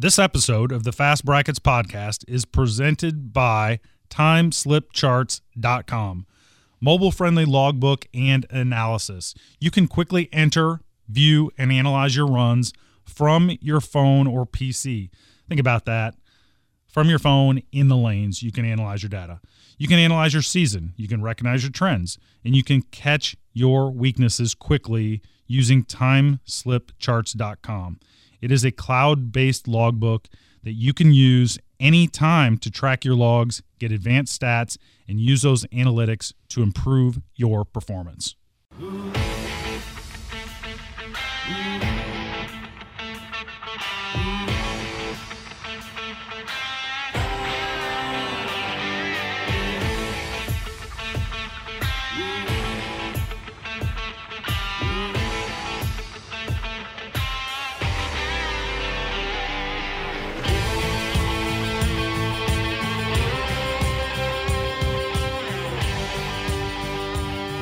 This episode of the Fast Brackets podcast is presented by TimeSlipCharts.com, mobile friendly logbook and analysis. You can quickly enter, view, and analyze your runs from your phone or PC. Think about that. From your phone in the lanes, you can analyze your data. You can analyze your season, you can recognize your trends, and you can catch your weaknesses quickly using TimeSlipCharts.com. It is a cloud based logbook that you can use anytime to track your logs, get advanced stats, and use those analytics to improve your performance.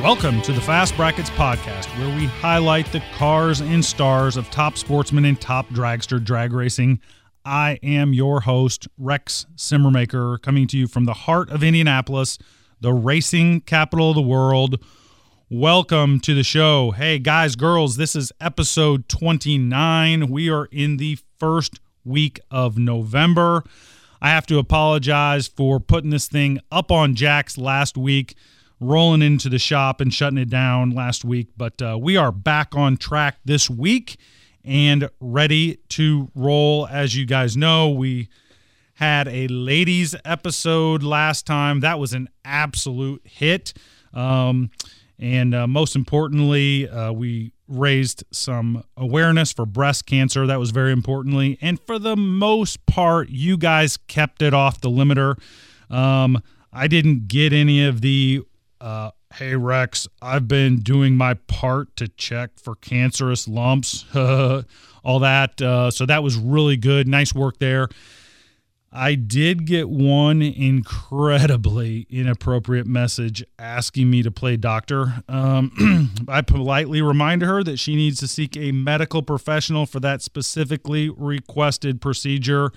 Welcome to the Fast Brackets podcast, where we highlight the cars and stars of top sportsmen and top dragster drag racing. I am your host, Rex Simmermaker, coming to you from the heart of Indianapolis, the racing capital of the world. Welcome to the show. Hey, guys, girls, this is episode 29. We are in the first week of November. I have to apologize for putting this thing up on Jack's last week rolling into the shop and shutting it down last week. But uh, we are back on track this week and ready to roll. As you guys know, we had a ladies episode last time. That was an absolute hit. Um, and uh, most importantly, uh, we raised some awareness for breast cancer. That was very importantly. And for the most part, you guys kept it off the limiter. Um, I didn't get any of the uh, hey Rex, I've been doing my part to check for cancerous lumps, all that. Uh, so that was really good. Nice work there. I did get one incredibly inappropriate message asking me to play doctor. Um, I politely remind her that she needs to seek a medical professional for that specifically requested procedure.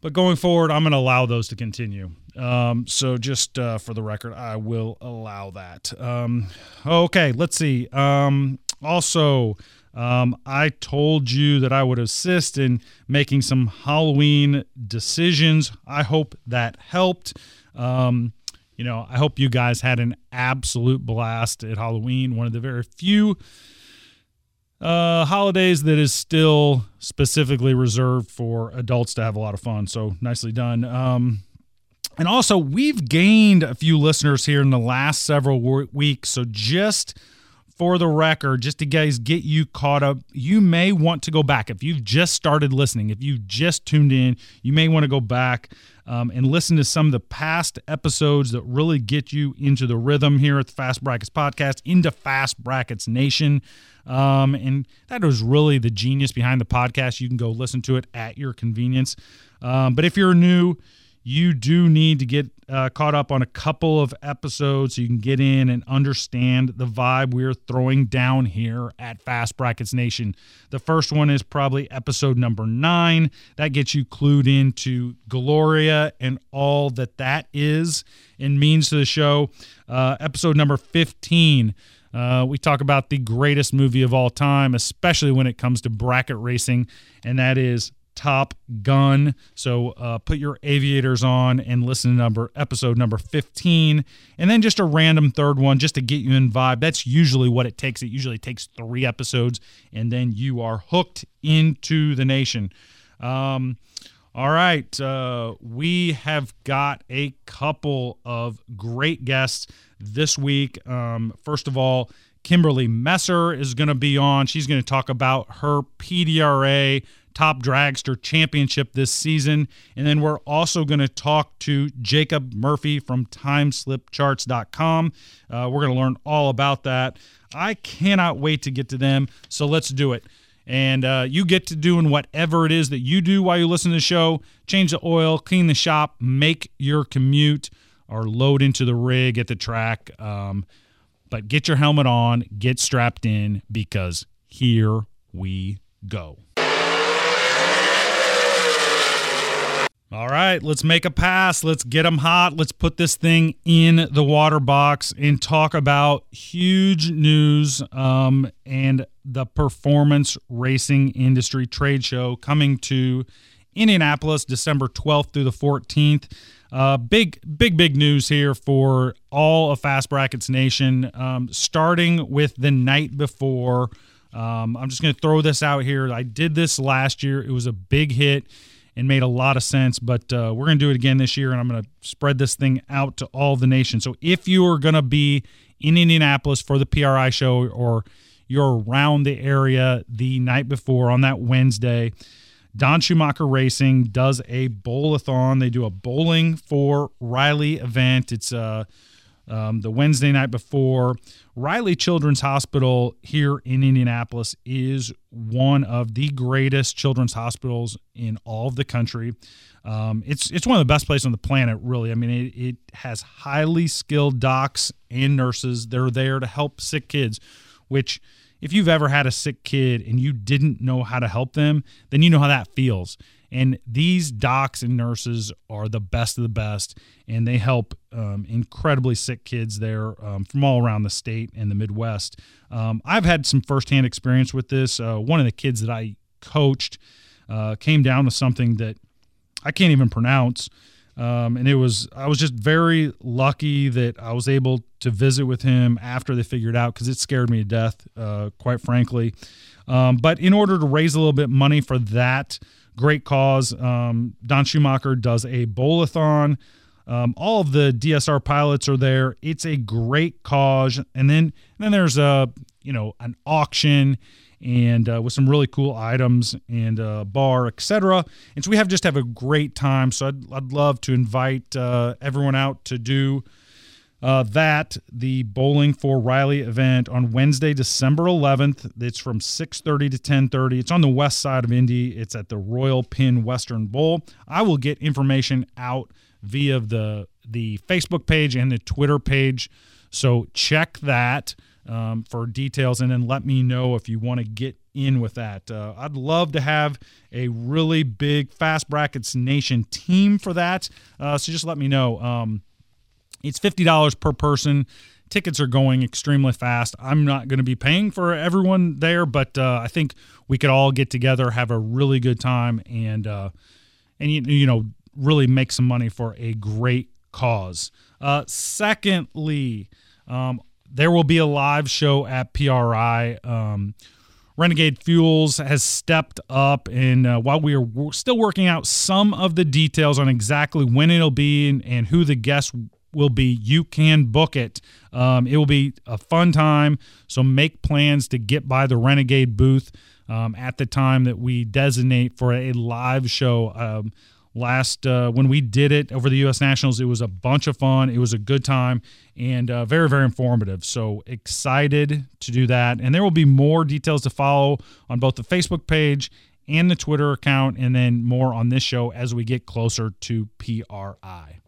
But going forward, I'm going to allow those to continue. Um, so just uh, for the record, I will allow that. Um, okay, let's see. Um, also, um, I told you that I would assist in making some Halloween decisions. I hope that helped. Um, you know, I hope you guys had an absolute blast at Halloween. One of the very few uh, holidays that is still specifically reserved for adults to have a lot of fun. So nicely done. Um, and also, we've gained a few listeners here in the last several weeks. So just for the record, just to guys get you caught up, you may want to go back. If you've just started listening, if you've just tuned in, you may want to go back um, and listen to some of the past episodes that really get you into the rhythm here at the Fast Brackets podcast, into Fast Brackets Nation. Um, and that was really the genius behind the podcast. You can go listen to it at your convenience. Um, but if you're new, you do need to get uh, caught up on a couple of episodes so you can get in and understand the vibe we're throwing down here at Fast Brackets Nation. The first one is probably episode number nine. That gets you clued into Gloria and all that that is and means to the show. Uh, episode number 15. Uh, we talk about the greatest movie of all time, especially when it comes to bracket racing, and that is Top Gun. So uh, put your aviators on and listen to number episode number 15. And then just a random third one just to get you in vibe. That's usually what it takes. It usually takes three episodes, and then you are hooked into the nation. Um, all right. Uh, we have got a couple of great guests this week. Um, first of all, Kimberly Messer is going to be on. She's going to talk about her PDRA Top Dragster Championship this season. And then we're also going to talk to Jacob Murphy from TimeSlipCharts.com. Uh, we're going to learn all about that. I cannot wait to get to them. So let's do it. And uh, you get to doing whatever it is that you do while you listen to the show. Change the oil, clean the shop, make your commute, or load into the rig at the track. Um, but get your helmet on, get strapped in, because here we go. Right, let's make a pass. Let's get them hot. Let's put this thing in the water box and talk about huge news um, and the performance racing industry trade show coming to Indianapolis December 12th through the 14th. Uh, big, big, big news here for all of Fast Brackets Nation. Um, starting with the night before, um, I'm just going to throw this out here. I did this last year. It was a big hit and made a lot of sense. But uh, we're going to do it again this year, and I'm going to spread this thing out to all the nation. So if you are going to be in Indianapolis for the PRI show or you're around the area the night before on that Wednesday, Don Schumacher Racing does a bowlathon. They do a bowling for Riley event. It's uh, um, the Wednesday night before. Riley Children's Hospital here in Indianapolis is one of the greatest children's hospitals in all of the country. Um, it's it's one of the best places on the planet, really. I mean, it, it has highly skilled docs and nurses. They're there to help sick kids, which if you've ever had a sick kid and you didn't know how to help them, then you know how that feels. And these docs and nurses are the best of the best, and they help um, incredibly sick kids there um, from all around the state and the Midwest. Um, I've had some firsthand experience with this. Uh, one of the kids that I coached uh, came down with something that I can't even pronounce. Um, and it was I was just very lucky that I was able to visit with him after they figured out because it scared me to death, uh, quite frankly. Um, but in order to raise a little bit money for that great cause, um, Don Schumacher does a bowlathon. Um, all of the DSR pilots are there. It's a great cause, and then and then there's a you know an auction and uh, with some really cool items and bar, etc. And so we have just have a great time. So I'd, I'd love to invite uh, everyone out to do uh, that the bowling for Riley event on Wednesday, December 11th. It's from 6:30 to 10:30. It's on the west side of Indy. It's at the Royal Pin Western Bowl. I will get information out via the the Facebook page and the Twitter page. So check that um, for details and then let me know if you want to get in with that. Uh, I'd love to have a really big Fast Brackets Nation team for that. Uh, so just let me know. Um, it's $50 per person. Tickets are going extremely fast. I'm not going to be paying for everyone there, but uh, I think we could all get together, have a really good time, and uh, and you, you know really make some money for a great cause. Uh, secondly, um, there will be a live show at PRI. Um, Renegade Fuels has stepped up, and uh, while we are still working out some of the details on exactly when it'll be and, and who the guests will be, you can book it. Um, it will be a fun time, so make plans to get by the Renegade booth um, at the time that we designate for a live show. Um, last uh, when we did it over the U.S. Nationals. It was a bunch of fun. It was a good time and uh, very very informative. So excited to do that. And there will be more details to follow on both the Facebook page and the Twitter account, and then more on this show as we get closer to PRI.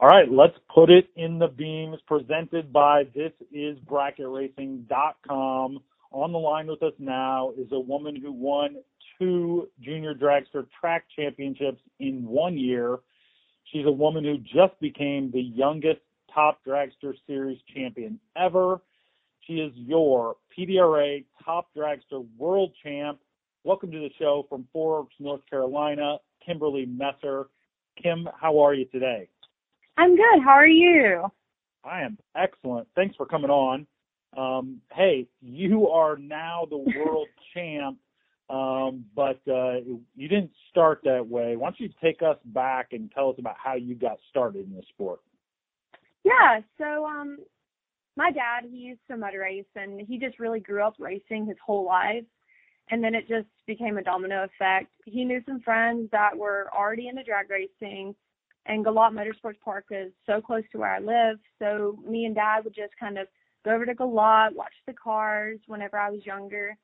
All right, let's put it in the beams presented by thisisbracketracing.com on the line with us now is a woman who won two junior dragster track championships in one year. She's a woman who just became the youngest top dragster series champion ever. She is your PDRA top dragster world champ. Welcome to the show from Forbes, North Carolina, Kimberly Messer. Kim, how are you today? I'm good. How are you? I am excellent. Thanks for coming on um, hey, you are now the world champ, um, but uh, you didn't start that way. Why don't you take us back and tell us about how you got started in the sport? Yeah, so um, my dad, he used to mud race, and he just really grew up racing his whole life. And then it just became a domino effect. He knew some friends that were already into drag racing, and Galot Motorsports Park is so close to where I live. So me and dad would just kind of go over to Galot, watch the cars whenever I was younger.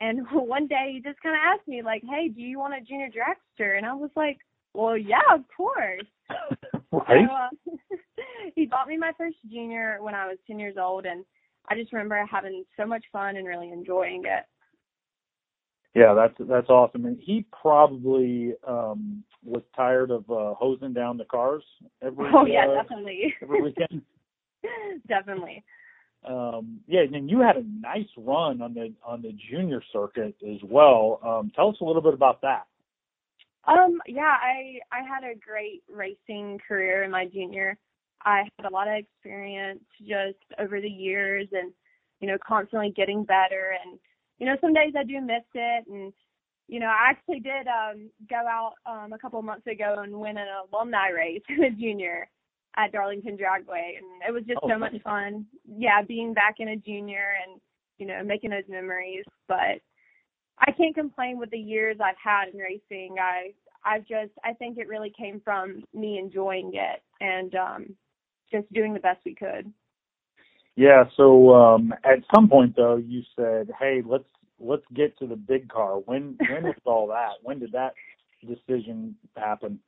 And one day he just kind of asked me, like, hey, do you want a junior dragster? And I was like, well, yeah, of course. right. So, uh, he bought me my first junior when I was 10 years old. And I just remember having so much fun and really enjoying it. Yeah, that's that's awesome. And he probably um was tired of uh hosing down the cars every Oh yeah, uh, definitely. every weekend. definitely. Um yeah, and then you had a nice run on the on the junior circuit as well. Um tell us a little bit about that. Um, yeah, I I had a great racing career in my junior. I had a lot of experience just over the years and you know, constantly getting better and you know, some days I do miss it and you know, I actually did um go out um a couple of months ago and win an alumni race in a junior at Darlington Dragway and it was just Oh, so much fun. Yeah, being back in a junior and you know, making those memories. But I can't complain with the years I've had in racing. I I've just I think it really came from me enjoying it and um just doing the best we could. Yeah, so um at some point though you said, "Hey, let's let's get to the big car." When when was all that? When did that decision happen?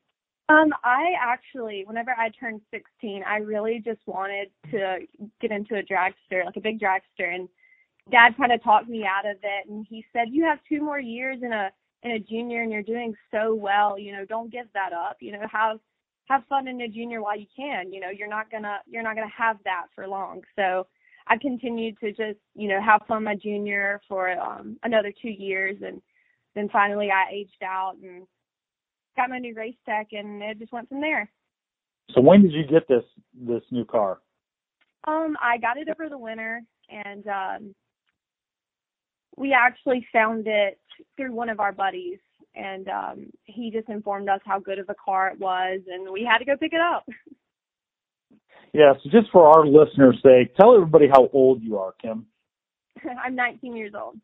Um, I actually, whenever I turned 16, I really just wanted to get into a dragster, like a big dragster, and Dad kind of talked me out of it, and he said, "You have two more years in a in a junior, and you're doing so well. You know, don't give that up. You know, have have fun in a junior while you can. You know, you're not gonna you're not gonna have that for long." So I continued to just you know have fun my junior for um another two years, and then finally I aged out and got my new race tech, and it just went from there. So when did you get this this new car? Um, I got it over the winter, and um, we actually found it through one of our buddies, and um, he just informed us how good of a car it was, and we had to go pick it up. Yeah, so just for our listeners' sake, tell everybody how old you are, Kim. I'm 19 years old.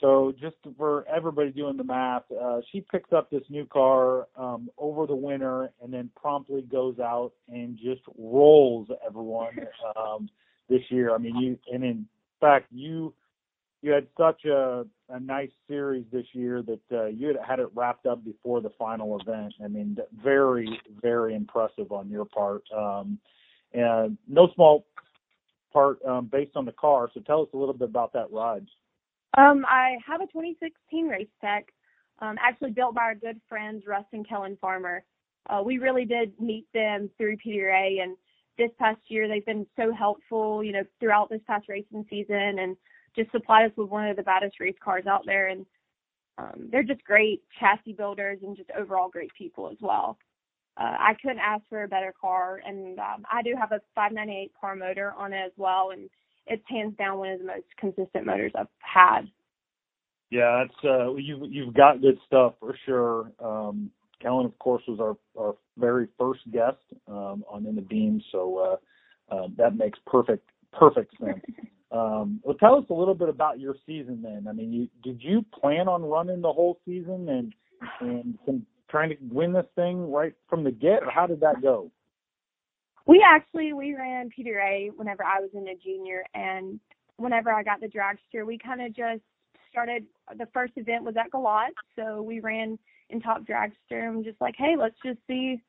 So just for everybody doing the math, uh, she picks up this new car um, over the winter and then promptly goes out and just rolls everyone um, this year. I mean, you and in fact you you had such a a nice series this year that uh, you had had it wrapped up before the final event. I mean, very very impressive on your part, um, and no small part um, based on the car. So tell us a little bit about that ride. Um, I have a 2016 race tech, um, actually built by our good friends Russ and Kellen Farmer. Uh, we really did meet them through PDRA, and this past year they've been so helpful, you know, throughout this past racing season, and just supplied us with one of the baddest race cars out there. And um, they're just great chassis builders and just overall great people as well. Uh, I couldn't ask for a better car, and um, I do have a 598 par motor on it as well, and it's hands down one of the most consistent motors I've had. Yeah, that's uh you've you've got good stuff for sure. Um Kellen of course was our our very first guest um on In the Beam, so uh, uh that makes perfect perfect sense. um well tell us a little bit about your season then. I mean you did you plan on running the whole season and and some, trying to win this thing right from the get or how did that go? We actually we ran PDRA whenever I was in a junior and whenever I got the dragster we kind of just started the first event was at Galot so we ran in top dragster and just like hey let's just see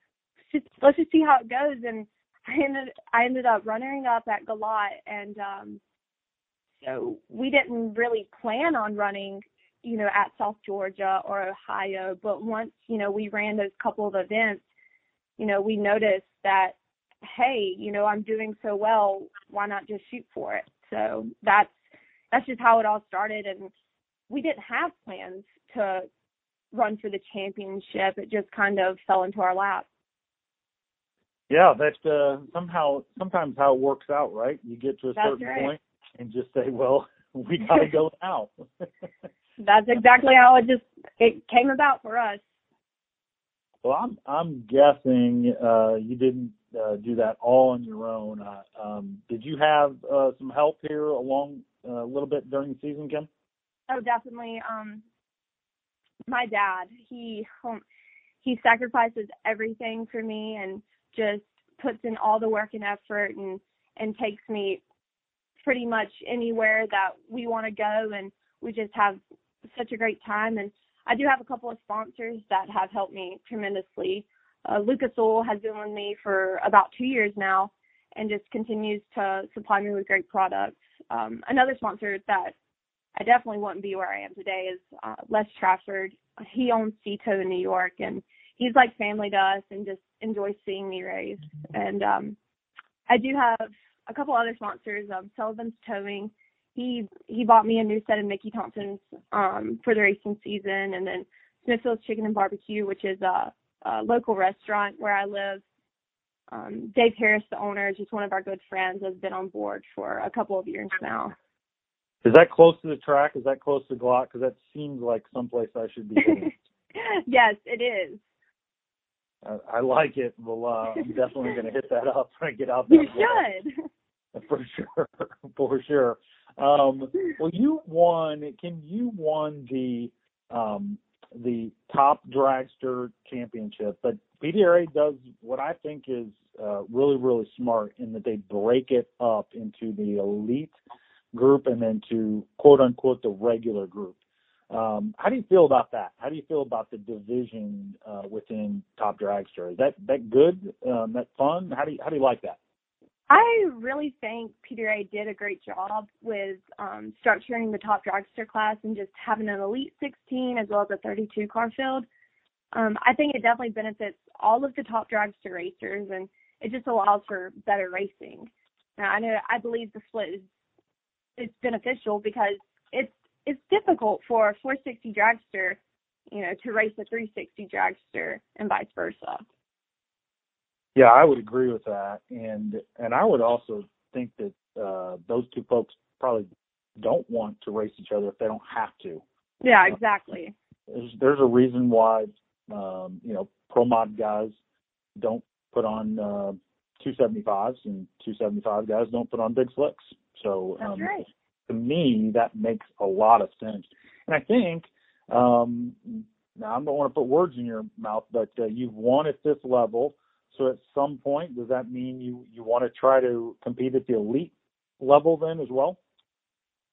just, let's just see how it goes and I ended I ended up running up at Galot and um so we didn't really plan on running you know at South Georgia or Ohio but once you know we ran those couple of events you know we noticed that hey, you know, I'm doing so well, why not just shoot for it? So that's that's just how it all started and we didn't have plans to run for the championship. It just kind of fell into our lap. Yeah, that's uh somehow sometimes how it works out, right? You get to a That's certain right. point and just say, Well, we gotta go now. That's exactly how it just it came about for us. Well, I'm I'm guessing uh, you didn't uh, do that all on your own. Uh, um, did you have uh, some help here along uh, a little bit during the season, Kim? Oh, definitely. Um, my dad, he um, he sacrifices everything for me and just puts in all the work and effort and and takes me pretty much anywhere that we want to go and we just have such a great time and I do have a couple of sponsors that have helped me tremendously. Uh, Lucas Oil has been with me for about two years now and just continues to supply me with great products. Um, another sponsor that I definitely wouldn't be where I am today. Is uh, Les Trafford. He owns Cito in New York, and he's like family to us, and just enjoys seeing me race. And um, I do have a couple other sponsors. Um, Sullivan's Towing. He he bought me a new set of Mickey Thompsons um, for the racing season, and then Smithfield's Chicken and Barbecue, which is a, a local restaurant where I live. Um, Dave Harris, the owner, is just one of our good friends, has been on board for a couple of years now. Is that close to the track? Is that close to Glock? Because that seems like someplace I should be. yes, it is. I, I like it. Well, uh, I'm definitely going to hit that up when I get out there. You should. For sure, for sure. Um, well, you won. Kim, you won the um, the top dragster championship, but PDRA does what I think is uh, really, really smart in that they break it up into the elite group and then to quote unquote the regular group. Um, how do you feel about that? How do you feel about the division uh, within Top Dragster? Is that good? Um, that fun? How do you how do you like that? I really think PDRA did a great job with um, structuring the top dragster class and just having an elite 16 as well as a 32 car field. I think it definitely benefits all of the top dragster racers and it just allows for better racing. Now I know I believe the split is beneficial because it's it's difficult for a 460 dragster, you know, to race a 360 dragster and vice versa. Yeah, I would agree with that, and and I would also think that uh, those two folks probably don't want to race each other if they don't have to. Yeah, exactly. Uh, there's, there's a reason why um, you know pro mod guys don't put on uh, 275s and 275 guys don't put on big slicks. So That's um, right. To me, that makes a lot of sense. And I think um, now I don't want to put words in your mouth, but uh, you've won at this level. So at some point, does that mean you you want to try to compete at the elite level then as well?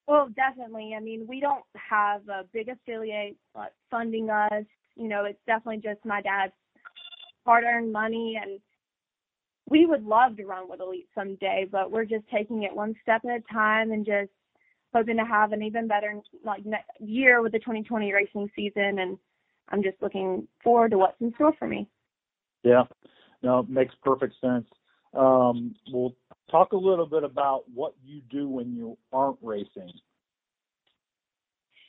Well, definitely. I mean, we don't have a big affiliate funding us. You know, it's definitely just my dad's hard-earned money, and we would love to run with elite someday, but we're just taking it one step at a time and just hoping to have an even better like year with the 2020 racing season. And I'm just looking forward to what's in store for me. Yeah, no, it makes perfect sense. Um, we'll talk a little bit about what you do when you aren't racing.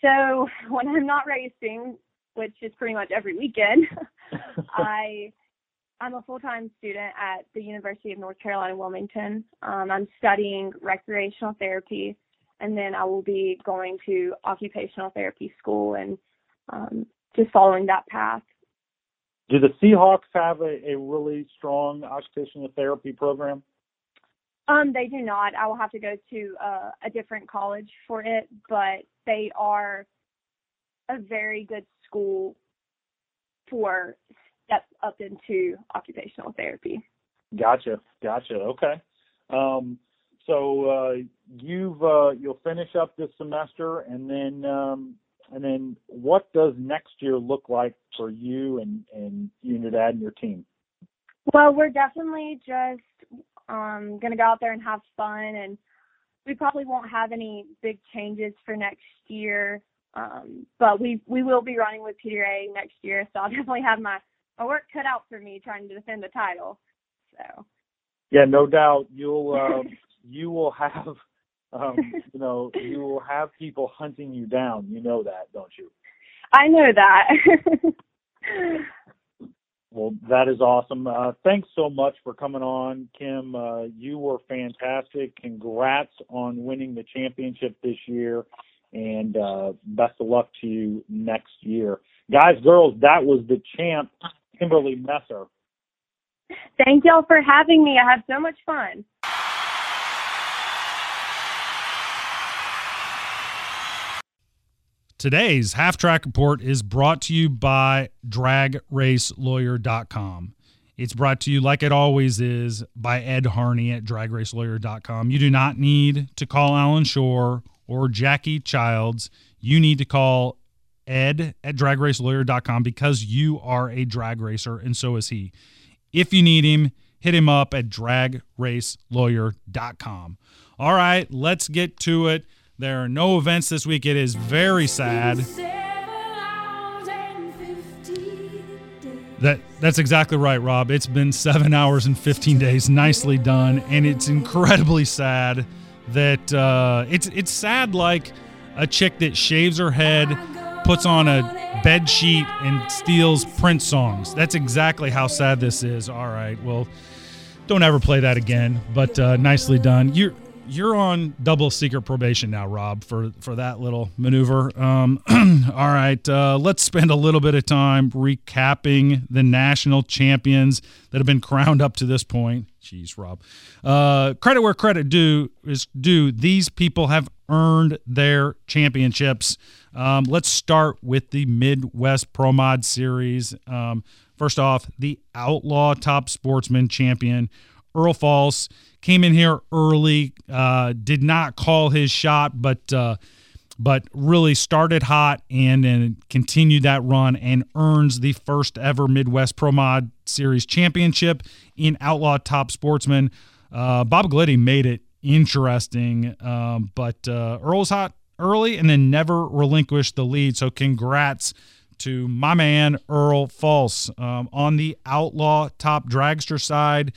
So when I'm not racing, which is pretty much every weekend, I I'm a full-time student at the University of North Carolina Wilmington. Um, I'm studying recreational therapy, and then I will be going to occupational therapy school and um, just following that path. Do the Seahawks have a, a really strong occupational therapy program? Um, they do not. I will have to go to uh, a different college for it, but they are a very good school for steps up into occupational therapy. Gotcha, gotcha. Okay. Um, so uh, you've uh, you'll finish up this semester, and then um, and then what does next year look like for you and and you and your dad and your team? Well, we're definitely just um, gonna go out there and have fun, and we probably won't have any big changes for next year. Um, but we we will be running with PDRA next year, so I'll definitely have my my work cut out for me trying to defend the title. So. Yeah, no doubt you'll uh, you will have um, you know you will have people hunting you down. You know that, don't you? I know that. well, that is awesome. Uh, thanks so much for coming on, Kim. Uh, you were fantastic. Congrats on winning the championship this year, and uh, best of luck to you next year, guys, girls. That was the champ Kimberly Messer. Thank y'all for having me. I have so much fun. Today's half track report is brought to you by dragracelawyer.com. It's brought to you, like it always is, by Ed Harney at dragracelawyer.com. You do not need to call Alan Shore or Jackie Chiles. You need to call ed at dragracelawyer.com because you are a drag racer and so is he. If you need him, hit him up at dragracelawyer.com. All right, let's get to it. There are no events this week. It is very sad. That that's exactly right, Rob. It's been seven hours and 15 days. Nicely done, and it's incredibly sad that uh, it's it's sad like a chick that shaves her head, puts on a bed sheet, and steals Prince songs. That's exactly how sad this is. All right, well, don't ever play that again. But uh, nicely done. You're you're on double secret probation now, Rob, for for that little maneuver. Um, all right, uh, let's spend a little bit of time recapping the national champions that have been crowned up to this point. Jeez, Rob. Uh, credit where credit due is due. These people have earned their championships. Um, let's start with the Midwest Pro Mod Series. Um, first off, the Outlaw Top Sportsman champion, Earl Falls came in here early, uh, did not call his shot, but uh, but really started hot and, and continued that run and earns the first ever Midwest Pro Mod Series championship in Outlaw Top Sportsman. Uh, Bob Gliddy made it interesting, um, but uh, Earl's hot early and then never relinquished the lead. So congrats to my man Earl Falls um, on the Outlaw Top Dragster side.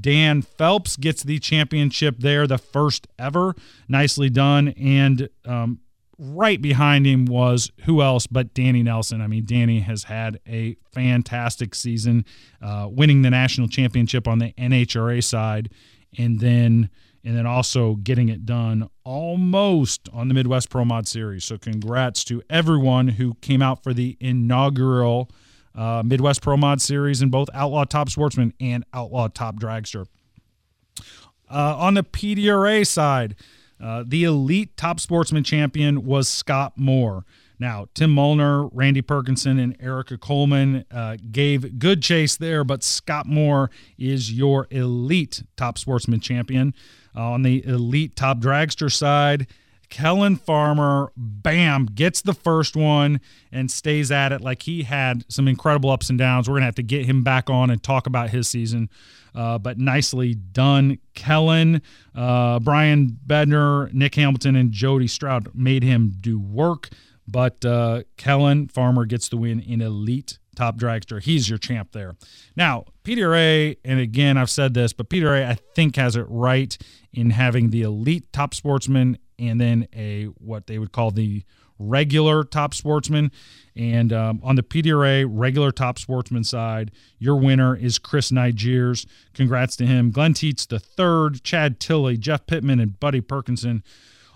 Dan Phelps gets the championship there, the first ever. Nicely done. And um, right behind him was who else but Danny Nelson. I mean, Danny has had a fantastic season, uh, winning the national championship on the NHRA side, and then and then also getting it done almost on the Midwest Pro Mod Series. So congrats to everyone who came out for the inaugural uh, Midwest Pro Mod Series in both Outlaw Top Sportsman and Outlaw Top Dragster. Uh, on the PDRA side, uh, the elite top sportsman champion was Scott Moore. Now, Tim Mulner, Randy Perkinson, and Erica Coleman uh, gave good chase there, but Scott Moore is your elite top sportsman champion. Uh, on the elite top dragster side, Kellen Farmer, bam, gets the first one and stays at it like he had some incredible ups and downs. We're going to have to get him back on and talk about his season. Uh, but nicely done. Kellen, uh, Brian Bedner, Nick Hamilton, and Jody Stroud made him do work. But uh, Kellen Farmer gets the win in elite top dragster. He's your champ there. Now, PDRA, and again, I've said this, but PDRA, I think, has it right in having the elite top sportsman and then a what they would call the regular top sportsman. And um, on the PDRA regular top sportsman side, your winner is Chris Nigers. Congrats to him. Glenn Teets the third, Chad Tilley, Jeff Pittman, and Buddy Perkinson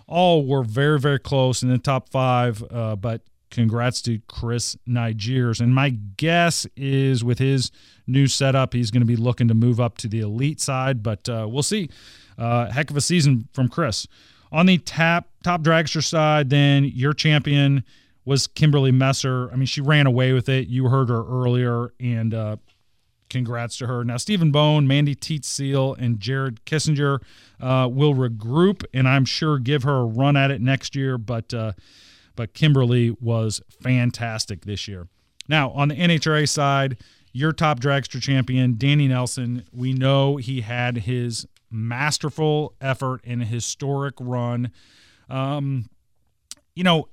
all were very, very close in the top five. Uh, but congrats to Chris Nigers. And my guess is with his new setup, he's going to be looking to move up to the elite side, but uh, we'll see. Uh, heck of a season from Chris. On the tap top dragster side, then your champion was Kimberly Messer. I mean, she ran away with it. You heard her earlier, and uh, congrats to her. Now, Stephen Bone, Mandy Teat Seal, and Jared Kissinger uh, will regroup, and I'm sure give her a run at it next year. But uh, but Kimberly was fantastic this year. Now, on the NHRA side, your top dragster champion, Danny Nelson, we know he had his masterful effort and historic run. Um, you know,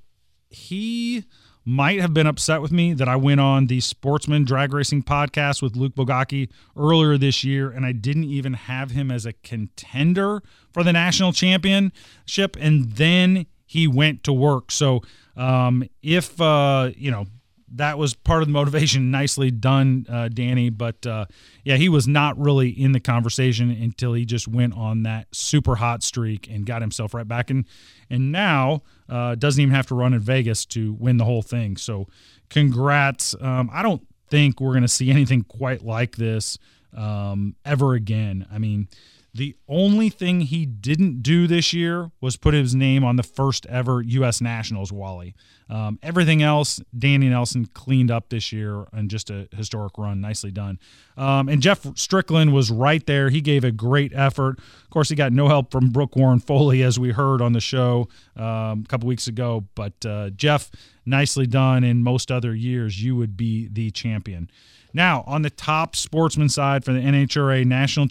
he might have been upset with me that I went on the Sportsman Drag Racing podcast with Luke Bogacki earlier this year, and I didn't even have him as a contender for the national championship, and then he went to work. So, um, if uh, you know, that was part of the motivation. Nicely done, uh, Danny. But uh, yeah, he was not really in the conversation until he just went on that super hot streak and got himself right back in. And now uh, doesn't even have to run in Vegas to win the whole thing. So congrats. Um, I don't think we're going to see anything quite like this um, ever again. I mean, the only thing he didn't do this year was put his name on the first ever U.S. Nationals Wally. Um, everything else, Danny Nelson cleaned up this year and just a historic run. Nicely done. Um, and Jeff Strickland was right there. He gave a great effort. Of course, he got no help from Brooke Warren Foley, as we heard on the show um, a couple weeks ago. But uh, Jeff, nicely done. In most other years, you would be the champion. Now, on the top sportsman side for the NHRA national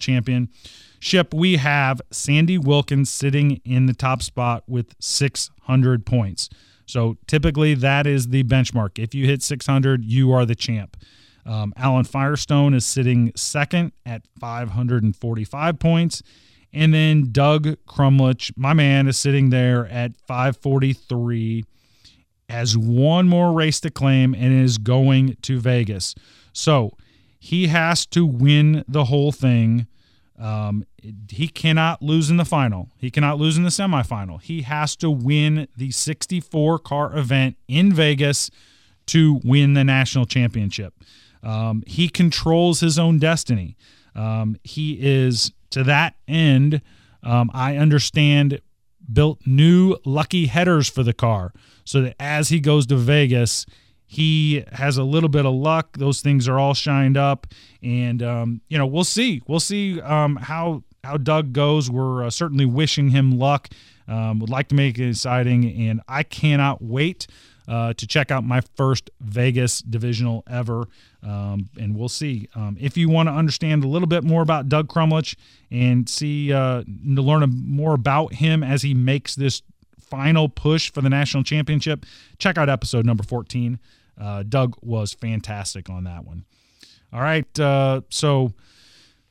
championship, we have Sandy Wilkins sitting in the top spot with 600 points. So typically that is the benchmark. If you hit 600, you are the champ. Um, Alan Firestone is sitting second at 545 points. And then Doug Crumlich, my man, is sitting there at 543, has one more race to claim and is going to Vegas. So he has to win the whole thing. Um, he cannot lose in the final. He cannot lose in the semifinal. He has to win the 64 car event in Vegas to win the national championship. Um, he controls his own destiny. Um, he is to that end. Um, I understand built new lucky headers for the car so that as he goes to Vegas, he has a little bit of luck. Those things are all shined up, and um, you know we'll see. We'll see um, how how Doug goes. We're uh, certainly wishing him luck. Um, would like to make it exciting, and I cannot wait uh, to check out my first Vegas divisional ever. Um, and we'll see. Um, if you want to understand a little bit more about Doug Crumlich and see uh, to learn more about him as he makes this final push for the national championship, check out episode number 14. Uh, Doug was fantastic on that one. All right. Uh, so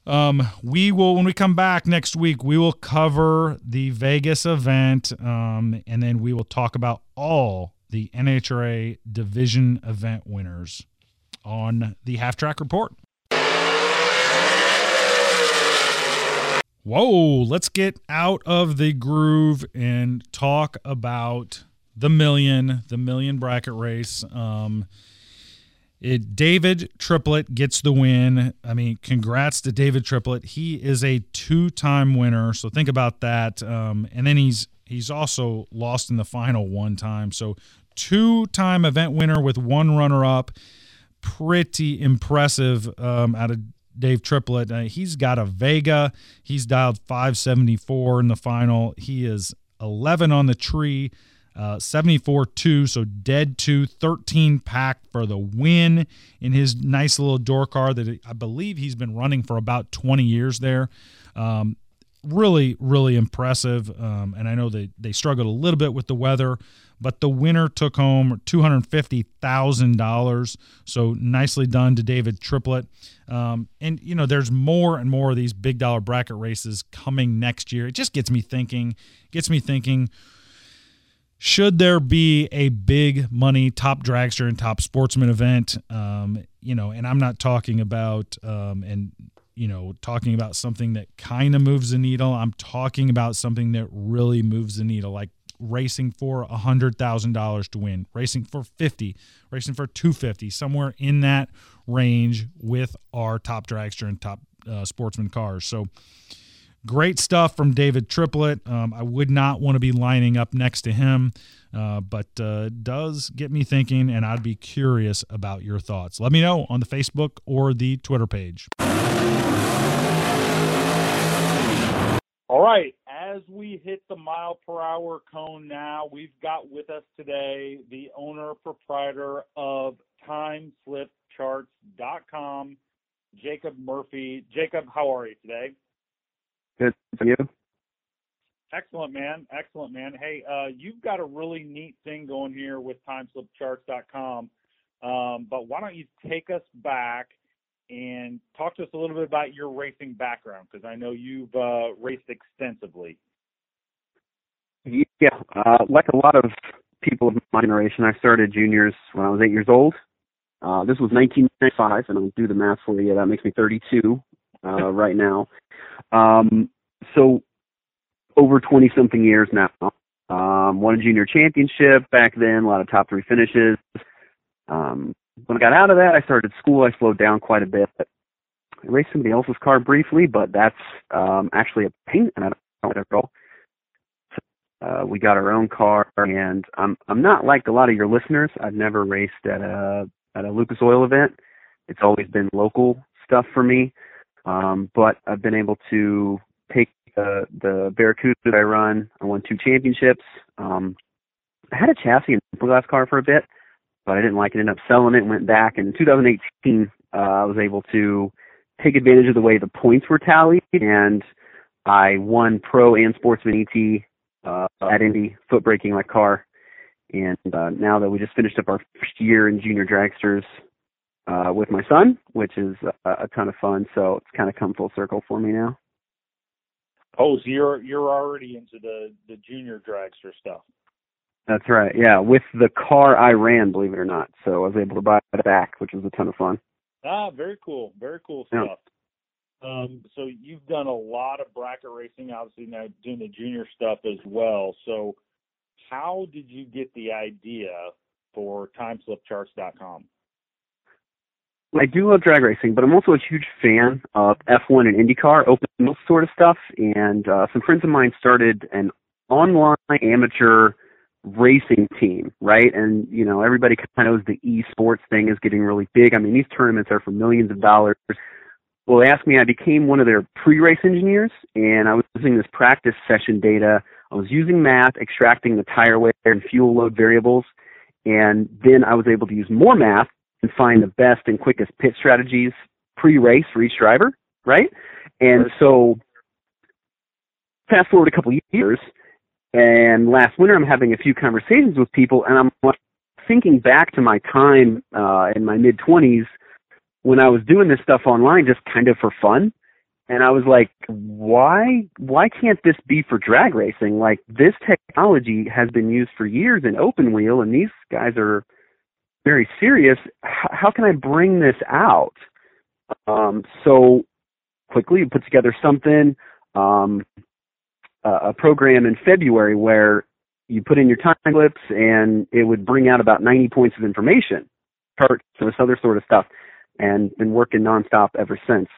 um, we will, when we come back next week, we will cover the Vegas event um, and then we will talk about all the NHRA division event winners on the Half Track Report. Whoa, let's get out of the groove and talk about the million, the million bracket race. Um, it, David Triplett gets the win. I mean, congrats to David Triplett. He is a two-time winner, so think about that. Um, and then he's he's also lost in the final one time. So two time event winner with one runner up. Pretty impressive um, out of Dave Triplett. Uh, he's got a Vega. He's dialed 574 in the final. He is 11 on the tree, uh, 74 2. So dead to 13 pack for the win in his nice little door car that I believe he's been running for about 20 years there. Um, really, really impressive. Um, and I know they, they struggled a little bit with the weather, but the winner took home $250,000. So nicely done to David Triplett. Um, and, you know, there's more and more of these big dollar bracket races coming next year. It just gets me thinking, gets me thinking. Should there be a big money top dragster and top sportsman event? Um, you know, and I'm not talking about um, and you know, talking about something that kind of moves the needle. I'm talking about something that really moves the needle, like racing for a hundred thousand dollars to win, racing for fifty, racing for two fifty, somewhere in that range with our top dragster and top uh, sportsman cars. So great stuff from David Triplett. Um, I would not want to be lining up next to him, uh, but uh, does get me thinking, and I'd be curious about your thoughts. Let me know on the Facebook or the Twitter page. All right, as we hit the mile per hour cone now, we've got with us today the owner proprietor of TimeSlipCharts.com, Jacob Murphy. Jacob, how are you today? Good for you. Excellent, man. Excellent, man. Hey, uh, you've got a really neat thing going here with TimeSlipCharts.com. Um, but why don't you take us back and talk to us a little bit about your racing background because I know you've uh, raced extensively. Yeah, uh, like a lot of people of my generation, I started juniors when I was eight years old. Uh, this was 1995, and I'll do the math for you. That makes me 32 uh, right now. Um, so over 20 something years now. Um, won a junior championship back then, a lot of top three finishes. Um, when I got out of that, I started school. I slowed down quite a bit. I raced somebody else's car briefly, but that's um, actually a pain, and I don't let go. So, uh, we got our own car, and I'm I'm not like a lot of your listeners. I've never raced at a at a Lucas Oil event. It's always been local stuff for me, um, but I've been able to take the the Barracuda that I run. I won two championships. Um, I had a chassis and glass car for a bit but I didn't like it. Ended up selling it went back. In 2018, uh, I was able to take advantage of the way the points were tallied, and I won pro and sportsman ET uh, at Indy foot braking like car. And uh, now that we just finished up our first year in junior dragsters uh, with my son, which is a, a ton of fun. So it's kind of come full circle for me now. Oh, so you're you're already into the the junior dragster stuff. That's right. Yeah, with the car I ran, believe it or not. So I was able to buy it back, which was a ton of fun. Ah, very cool. Very cool Yeah. Um, so you've done a lot of bracket racing, obviously now doing the junior stuff as well. So how did you get the idea for timeslipcharts.com? I do love drag racing, but I'm also a huge fan of F1 and IndyCar, open wheel sort of stuff. And uh, some friends of mine started an online amateur racing team, right? And you know, everybody kind of knows the esports thing is getting really big. I mean, these tournaments are for millions of dollars. Well, they asked me. I became one of their pre-race engineers, and I was using this practice session data. I was using math, extracting the tire wear and fuel load variables, and then I was able to use more math and find the best and quickest pit strategies pre-race for each driver, right? And so, fast forward a couple years, and last winter I'm having a few conversations with people, and I'm thinking back to my time uh, in my mid 20s when I was doing this stuff online, just kind of for fun. And I was like, why why can't this be for drag racing? Like this technology has been used for years in open wheel, and these guys are very serious. H- how can I bring this out? Um, so quickly put together something, um, a, a program in February where you put in your time slips and it would bring out about 90 points of information, charts, and this other sort of stuff, and been working nonstop ever since.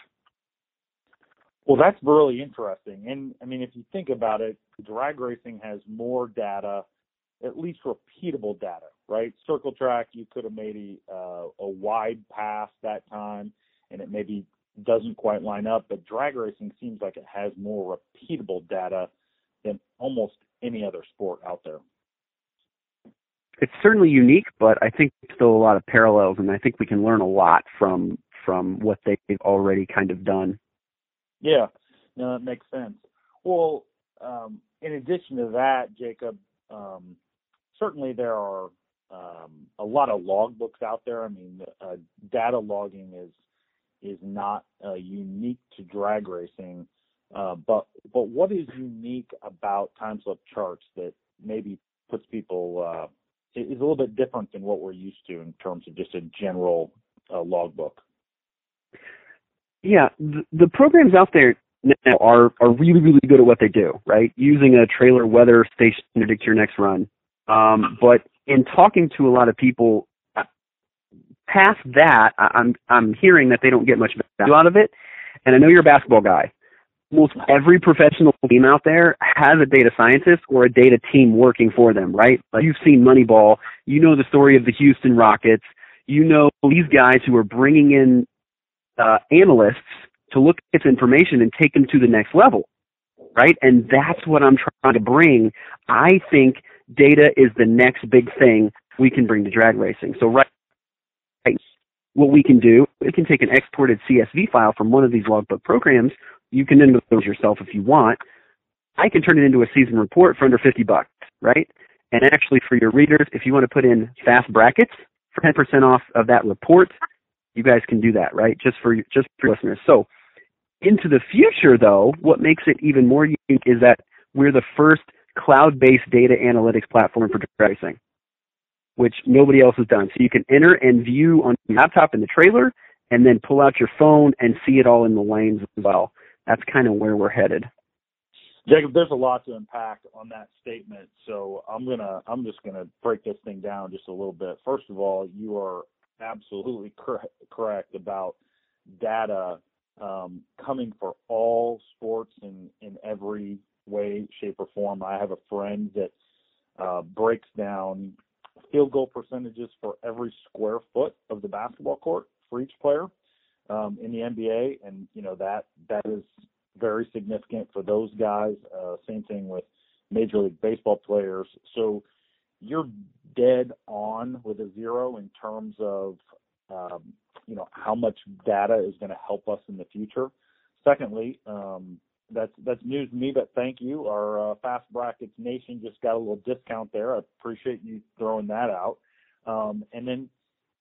Well, that's really interesting. And I mean, if you think about it, drag racing has more data, at least repeatable data, right? Circle track, you could have made a, uh, a wide pass that time, and it maybe doesn't quite line up. But drag racing seems like it has more repeatable data than almost any other sport out there. It's certainly unique, but I think there's still a lot of parallels, and I think we can learn a lot from from what they've already kind of done. Yeah, no, that makes sense. Well, um, in addition to that, Jacob, um, certainly there are um, a lot of logbooks out there. I mean, uh, data logging is is not uh, unique to drag racing, uh, but but what is unique about time slip charts that maybe puts people uh, is a little bit different than what we're used to in terms of just a general uh, logbook. Yeah, the, the programs out there now are are really really good at what they do, right? Using a trailer weather station to predict your next run. Um, but in talking to a lot of people, uh, past that, I, I'm I'm hearing that they don't get much value out of it. And I know you're a basketball guy. Almost every professional team out there has a data scientist or a data team working for them, right? Like you've seen Moneyball, you know the story of the Houston Rockets, you know these guys who are bringing in uh, analysts to look at this information and take them to the next level, right? And that's what I'm trying to bring. I think data is the next big thing we can bring to drag racing. So right, right, what we can do, we can take an exported CSV file from one of these logbook programs. You can then those yourself if you want. I can turn it into a season report for under 50 bucks, right? And actually for your readers, if you want to put in fast brackets for 10% off of that report, you guys can do that, right? Just for just for listeners. So into the future, though, what makes it even more unique is that we're the first cloud-based data analytics platform for pricing, which nobody else has done. So you can enter and view on your laptop in the trailer, and then pull out your phone and see it all in the lanes as well. That's kind of where we're headed. Jacob, there's a lot to unpack on that statement, so I'm gonna I'm just gonna break this thing down just a little bit. First of all, you are absolutely correct, correct about data um, coming for all sports in in every way, shape, or form. I have a friend that uh, breaks down field goal percentages for every square foot of the basketball court for each player um, in the NBA, and you know that that is very significant for those guys. Uh, same thing with Major League Baseball players. So you're dead on with a zero in terms of um, you know how much data is going to help us in the future. Secondly, um, that's that's news to me, but thank you. Our uh, Fast Brackets Nation just got a little discount there. I appreciate you throwing that out. Um, and then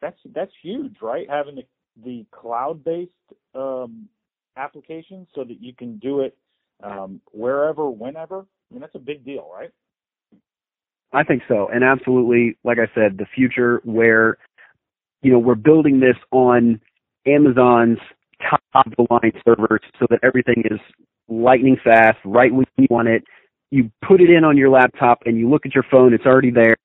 that's that's huge, right? Having the the cloud-based um, application so that you can do it um, wherever, whenever. I mean, that's a big deal, right? I think so, and absolutely, like I said, the future where you know we're building this on Amazon's top of the line servers so that everything is lightning fast, right when you want it. You put it in on your laptop and you look at your phone, it's already there,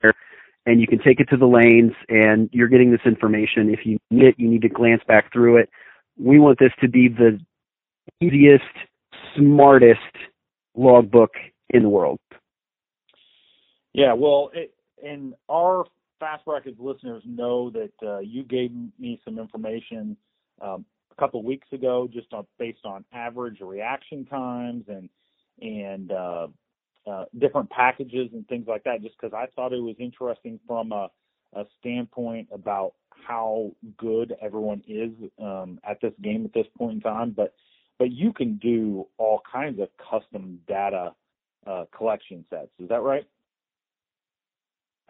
and you can take it to the lanes and you're getting this information. If you need it, you need to glance back through it. We want this to be the easiest, smartest logbook in the world. Yeah, well, it, and our Fast Brackets listeners know that uh, you gave me some information um, a couple of weeks ago, just on based on average reaction times and and uh, uh, different packages and things like that. Just because I thought it was interesting from a, a standpoint about how good everyone is um, at this game at this point in time, but but you can do all kinds of custom data uh, collection sets. Is that right?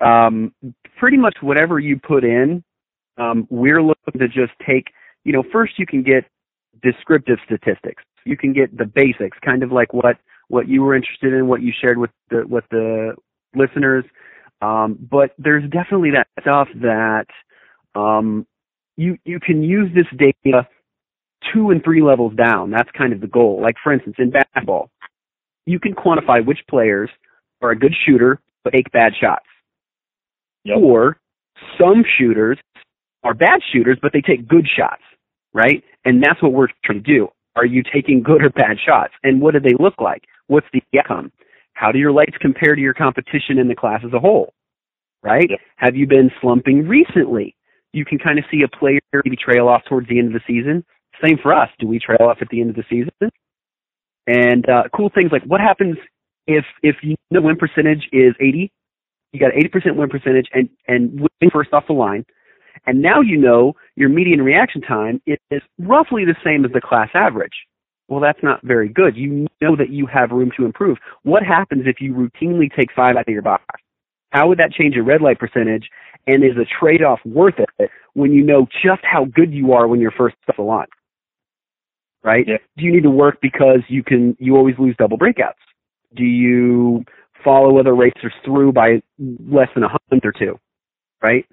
um, pretty much whatever you put in, um, we're looking to just take, you know, first you can get descriptive statistics. You can get the basics, kind of like what what you were interested in, what you shared with the with the listeners. Um, but there's definitely that stuff that um, you you can use this data two and three levels down. That's kind of the goal. Like for instance, in basketball, you can quantify which players are a good shooter but take bad shots. Yep. Or some shooters are bad shooters, but they take good shots, right? And that's what we're trying to do. Are you taking good or bad shots? And what do they look like? What's the outcome? How do your lights compare to your competition in the class as a whole? Right? Yep. Have you been slumping recently? You can kind of see a player maybe trail off towards the end of the season. Same for us. Do we trail off at the end of the season? And uh, cool things like what happens if if you know win percentage is 80 you got 80% win percentage and, and win first off the line. And now you know your median reaction time is roughly the same as the class average. Well, that's not very good. You know that you have room to improve. What happens if you routinely take five out of your box? How would that change your red light percentage? And is a trade-off worth it when you know just how good you are when you're first off the line? Right? Yeah. Do you need to work because you can, you always lose double breakouts? Do you follow other racers through by less than a hundred or two, right?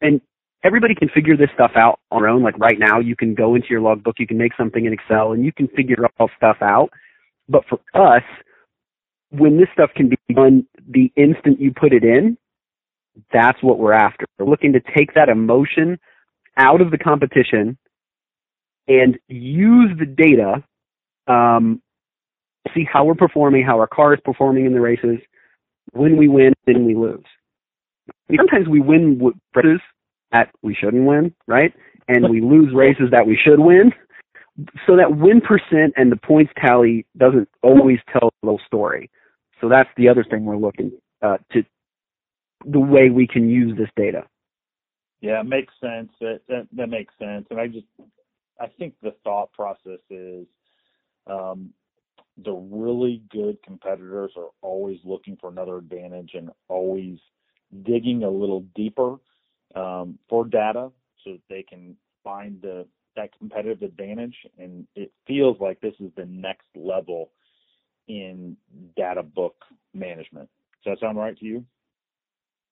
And everybody can figure this stuff out on their own. Like right now, you can go into your logbook, you can make something in Excel, and you can figure all stuff out. But for us, when this stuff can be done the instant you put it in, that's what we're after. We're looking to take that emotion out of the competition and use the data um, see how we're performing, how our car is performing in the races, when we win and we lose. Sometimes we win races that we shouldn't win, right? And we lose races that we should win. So that win percent and the points tally doesn't always tell the whole story. So that's the other thing we're looking uh, to the way we can use this data. Yeah, it makes sense. That, that that makes sense. And I just I think the thought process is um, the really good competitors are always looking for another advantage and always digging a little deeper um, for data so that they can find the that competitive advantage. And it feels like this is the next level in data book management. Does that sound right to you?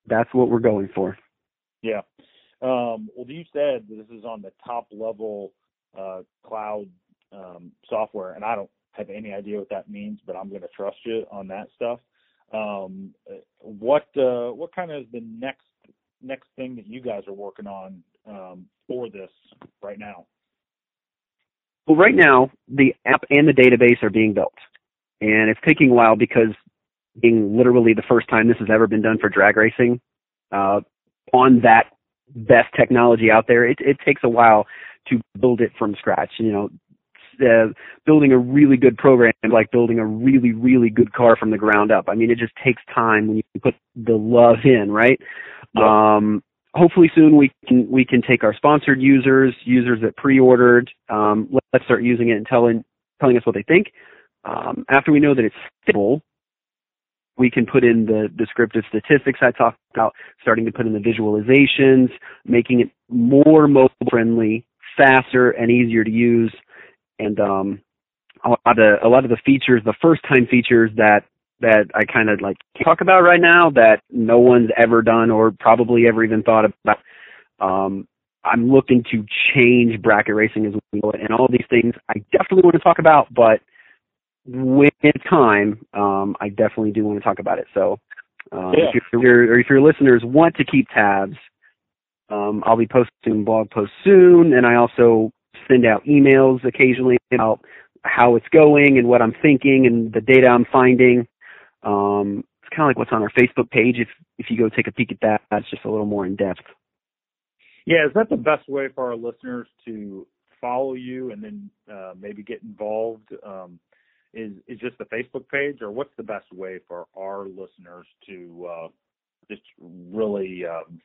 That's what we're going for. Yeah. Um, well, you said this is on the top level uh, cloud um, software, and I don't have any idea what that means, but I'm going to trust you on that stuff. Um, what uh, what kind of the next next thing that you guys are working on um, for this right now? Well, right now the app and the database are being built, and it's taking a while because being literally the first time this has ever been done for drag racing uh, on that best technology out there, it, it takes a while to build it from scratch. You know, uh, building a really good program like building a really really good car from the ground up. I mean, it just takes time when you put the love in, right? Um, hopefully soon we can we can take our sponsored users, users that pre-ordered. Um, let's start using it and telling telling us what they think. Um, after we know that it's stable, we can put in the descriptive statistics I talked about, starting to put in the visualizations, making it more mobile friendly, faster and easier to use, and um, a lot of a lot of the features, the first time features that that I kind of like talk about right now that no one's ever done or probably ever even thought about. Um, I'm looking to change bracket racing as well, and all these things I definitely want to talk about, but when it's time, um, I definitely do want to talk about it. So, um, yeah. if, your, or if your listeners want to keep tabs, um, I'll be posting blog posts soon, and I also send out emails occasionally about how it's going and what I'm thinking and the data I'm finding. Um, it's kind of like what's on our Facebook page. If if you go take a peek at that, that's just a little more in depth. Yeah, is that the best way for our listeners to follow you and then uh, maybe get involved? Um, is is just the Facebook page, or what's the best way for our listeners to uh, just really um,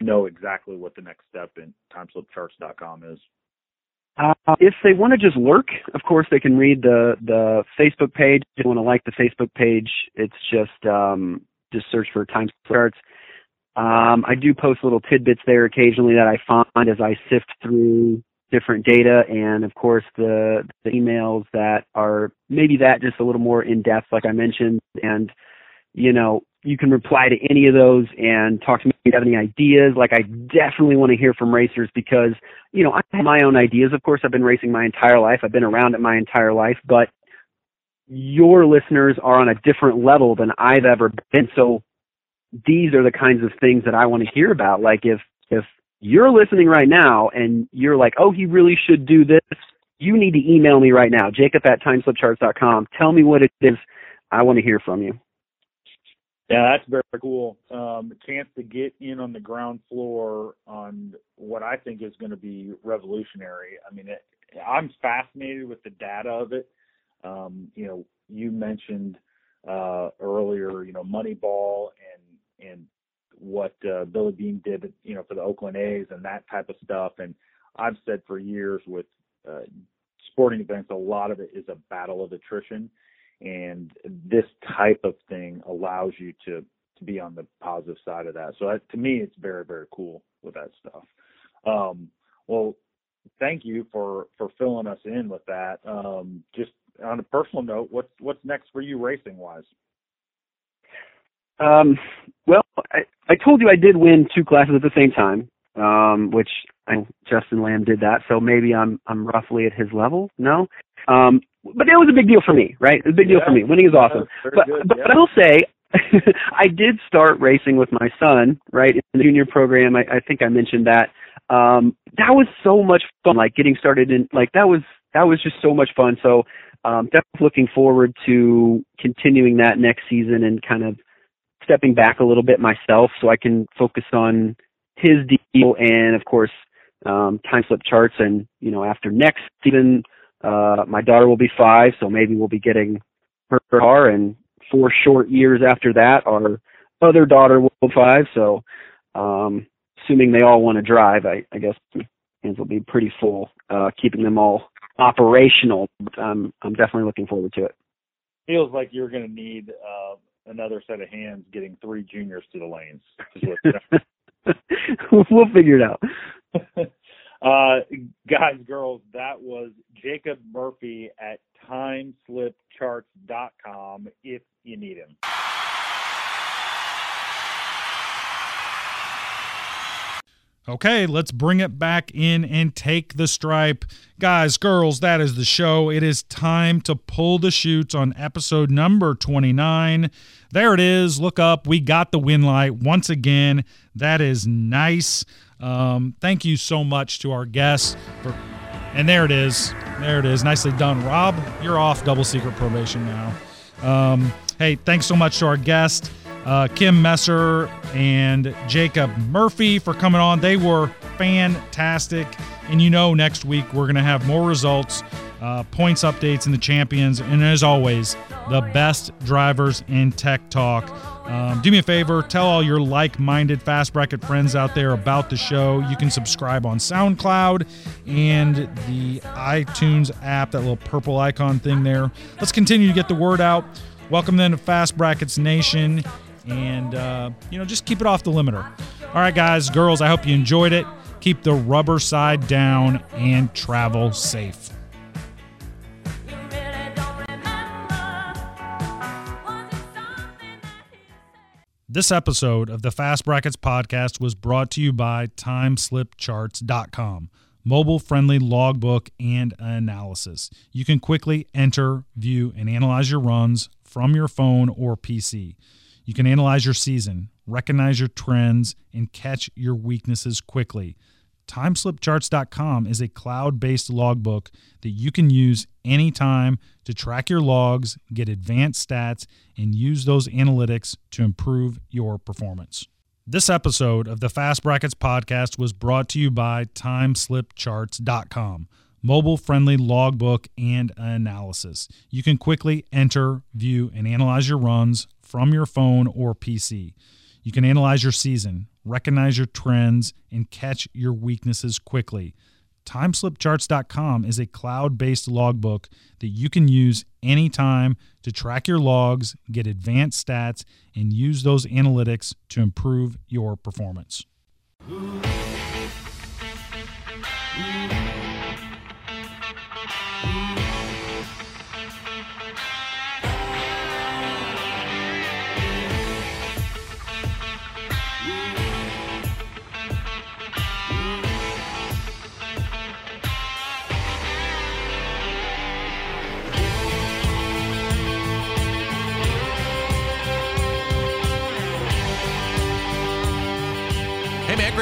know exactly what the next step in timeslipcharts.com is? Uh, if they want to just lurk, of course they can read the the Facebook page. If they want to like the Facebook page, it's just um, just search for Time Charts. Um, I do post little tidbits there occasionally that I find as I sift through different data, and of course the the emails that are maybe that just a little more in depth, like I mentioned, and you know you can reply to any of those and talk to me if you have any ideas. Like I definitely want to hear from racers because, you know, I have my own ideas. Of course, I've been racing my entire life. I've been around it my entire life, but your listeners are on a different level than I've ever been. So these are the kinds of things that I want to hear about. Like if, if you're listening right now and you're like, oh, he really should do this, you need to email me right now, jacob at timeslipcharts.com. Tell me what it is. I want to hear from you. Yeah, that's very cool. Um, chance to get in on the ground floor on what I think is going to be revolutionary. I mean, it, I'm fascinated with the data of it. Um, you know, you mentioned uh, earlier, you know, Moneyball and and what uh, Billy Beane did, you know, for the Oakland A's and that type of stuff. And I've said for years with uh, sporting events, a lot of it is a battle of attrition and this type of thing allows you to to be on the positive side of that. So that, to me, it's very very cool with that stuff. Um, well, thank you for for filling us in with that. Um, just on a personal note, what's what's next for you racing wise? Um, well, I, I told you I did win two classes at the same time, um, which I, Justin Lamb did that, so maybe I'm I'm roughly at his level. No, um, but it was a big deal for me, right? It was a big deal for me. Winning is awesome. But good, but, yeah. but I will say, I did start racing with my son, right, in the junior program. I, I think I mentioned that. Um, that was so much fun. Like getting started in, like that was that was just so much fun. So um, definitely looking forward to continuing that next season and kind of stepping back a little bit myself so I can focus on his deal and of course um, time slip charts and you know after next season uh, my daughter will be five, so maybe we'll be getting her car, and four short years after that, our other daughter will be five. So, um, assuming they all want to drive, I, I guess hands will be pretty full, uh, keeping them all operational. But I'm I'm definitely looking forward to it. Feels like you're going to need uh, another set of hands getting three juniors to the lanes. we'll figure it out. Uh, guys, girls, that was Jacob Murphy at timeslipcharts.com if you need him. Okay, let's bring it back in and take the stripe. Guys, girls, that is the show. It is time to pull the chutes on episode number 29. There it is. Look up. We got the win light once again. That is nice. Um, thank you so much to our guests for, and there it is. There it is. Nicely done, Rob. You're off double secret probation now. Um, hey, thanks so much to our guest, uh, Kim Messer and Jacob Murphy, for coming on. They were fantastic. And you know, next week we're going to have more results, uh, points updates, and the champions. And as always, the best drivers in tech talk. Um, do me a favor, tell all your like minded Fast Bracket friends out there about the show. You can subscribe on SoundCloud and the iTunes app, that little purple icon thing there. Let's continue to get the word out. Welcome then to Fast Brackets Nation. And, uh, you know, just keep it off the limiter. All right, guys, girls, I hope you enjoyed it. Keep the rubber side down and travel safe. This episode of the Fast Brackets podcast was brought to you by TimeSlipCharts.com, mobile friendly logbook and analysis. You can quickly enter, view, and analyze your runs from your phone or PC. You can analyze your season, recognize your trends, and catch your weaknesses quickly. TimeSlipCharts.com is a cloud based logbook that you can use anytime to track your logs, get advanced stats, and use those analytics to improve your performance. This episode of the Fast Brackets podcast was brought to you by TimeSlipCharts.com, mobile friendly logbook and analysis. You can quickly enter, view, and analyze your runs from your phone or PC. You can analyze your season, recognize your trends, and catch your weaknesses quickly. TimeSlipCharts.com is a cloud based logbook that you can use anytime to track your logs, get advanced stats, and use those analytics to improve your performance. Hey,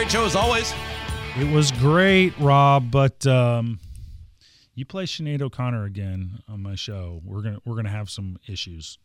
great show as always. It was great, Rob, but um, you play Sinead O'Connor again on my show. We're gonna we're gonna have some issues.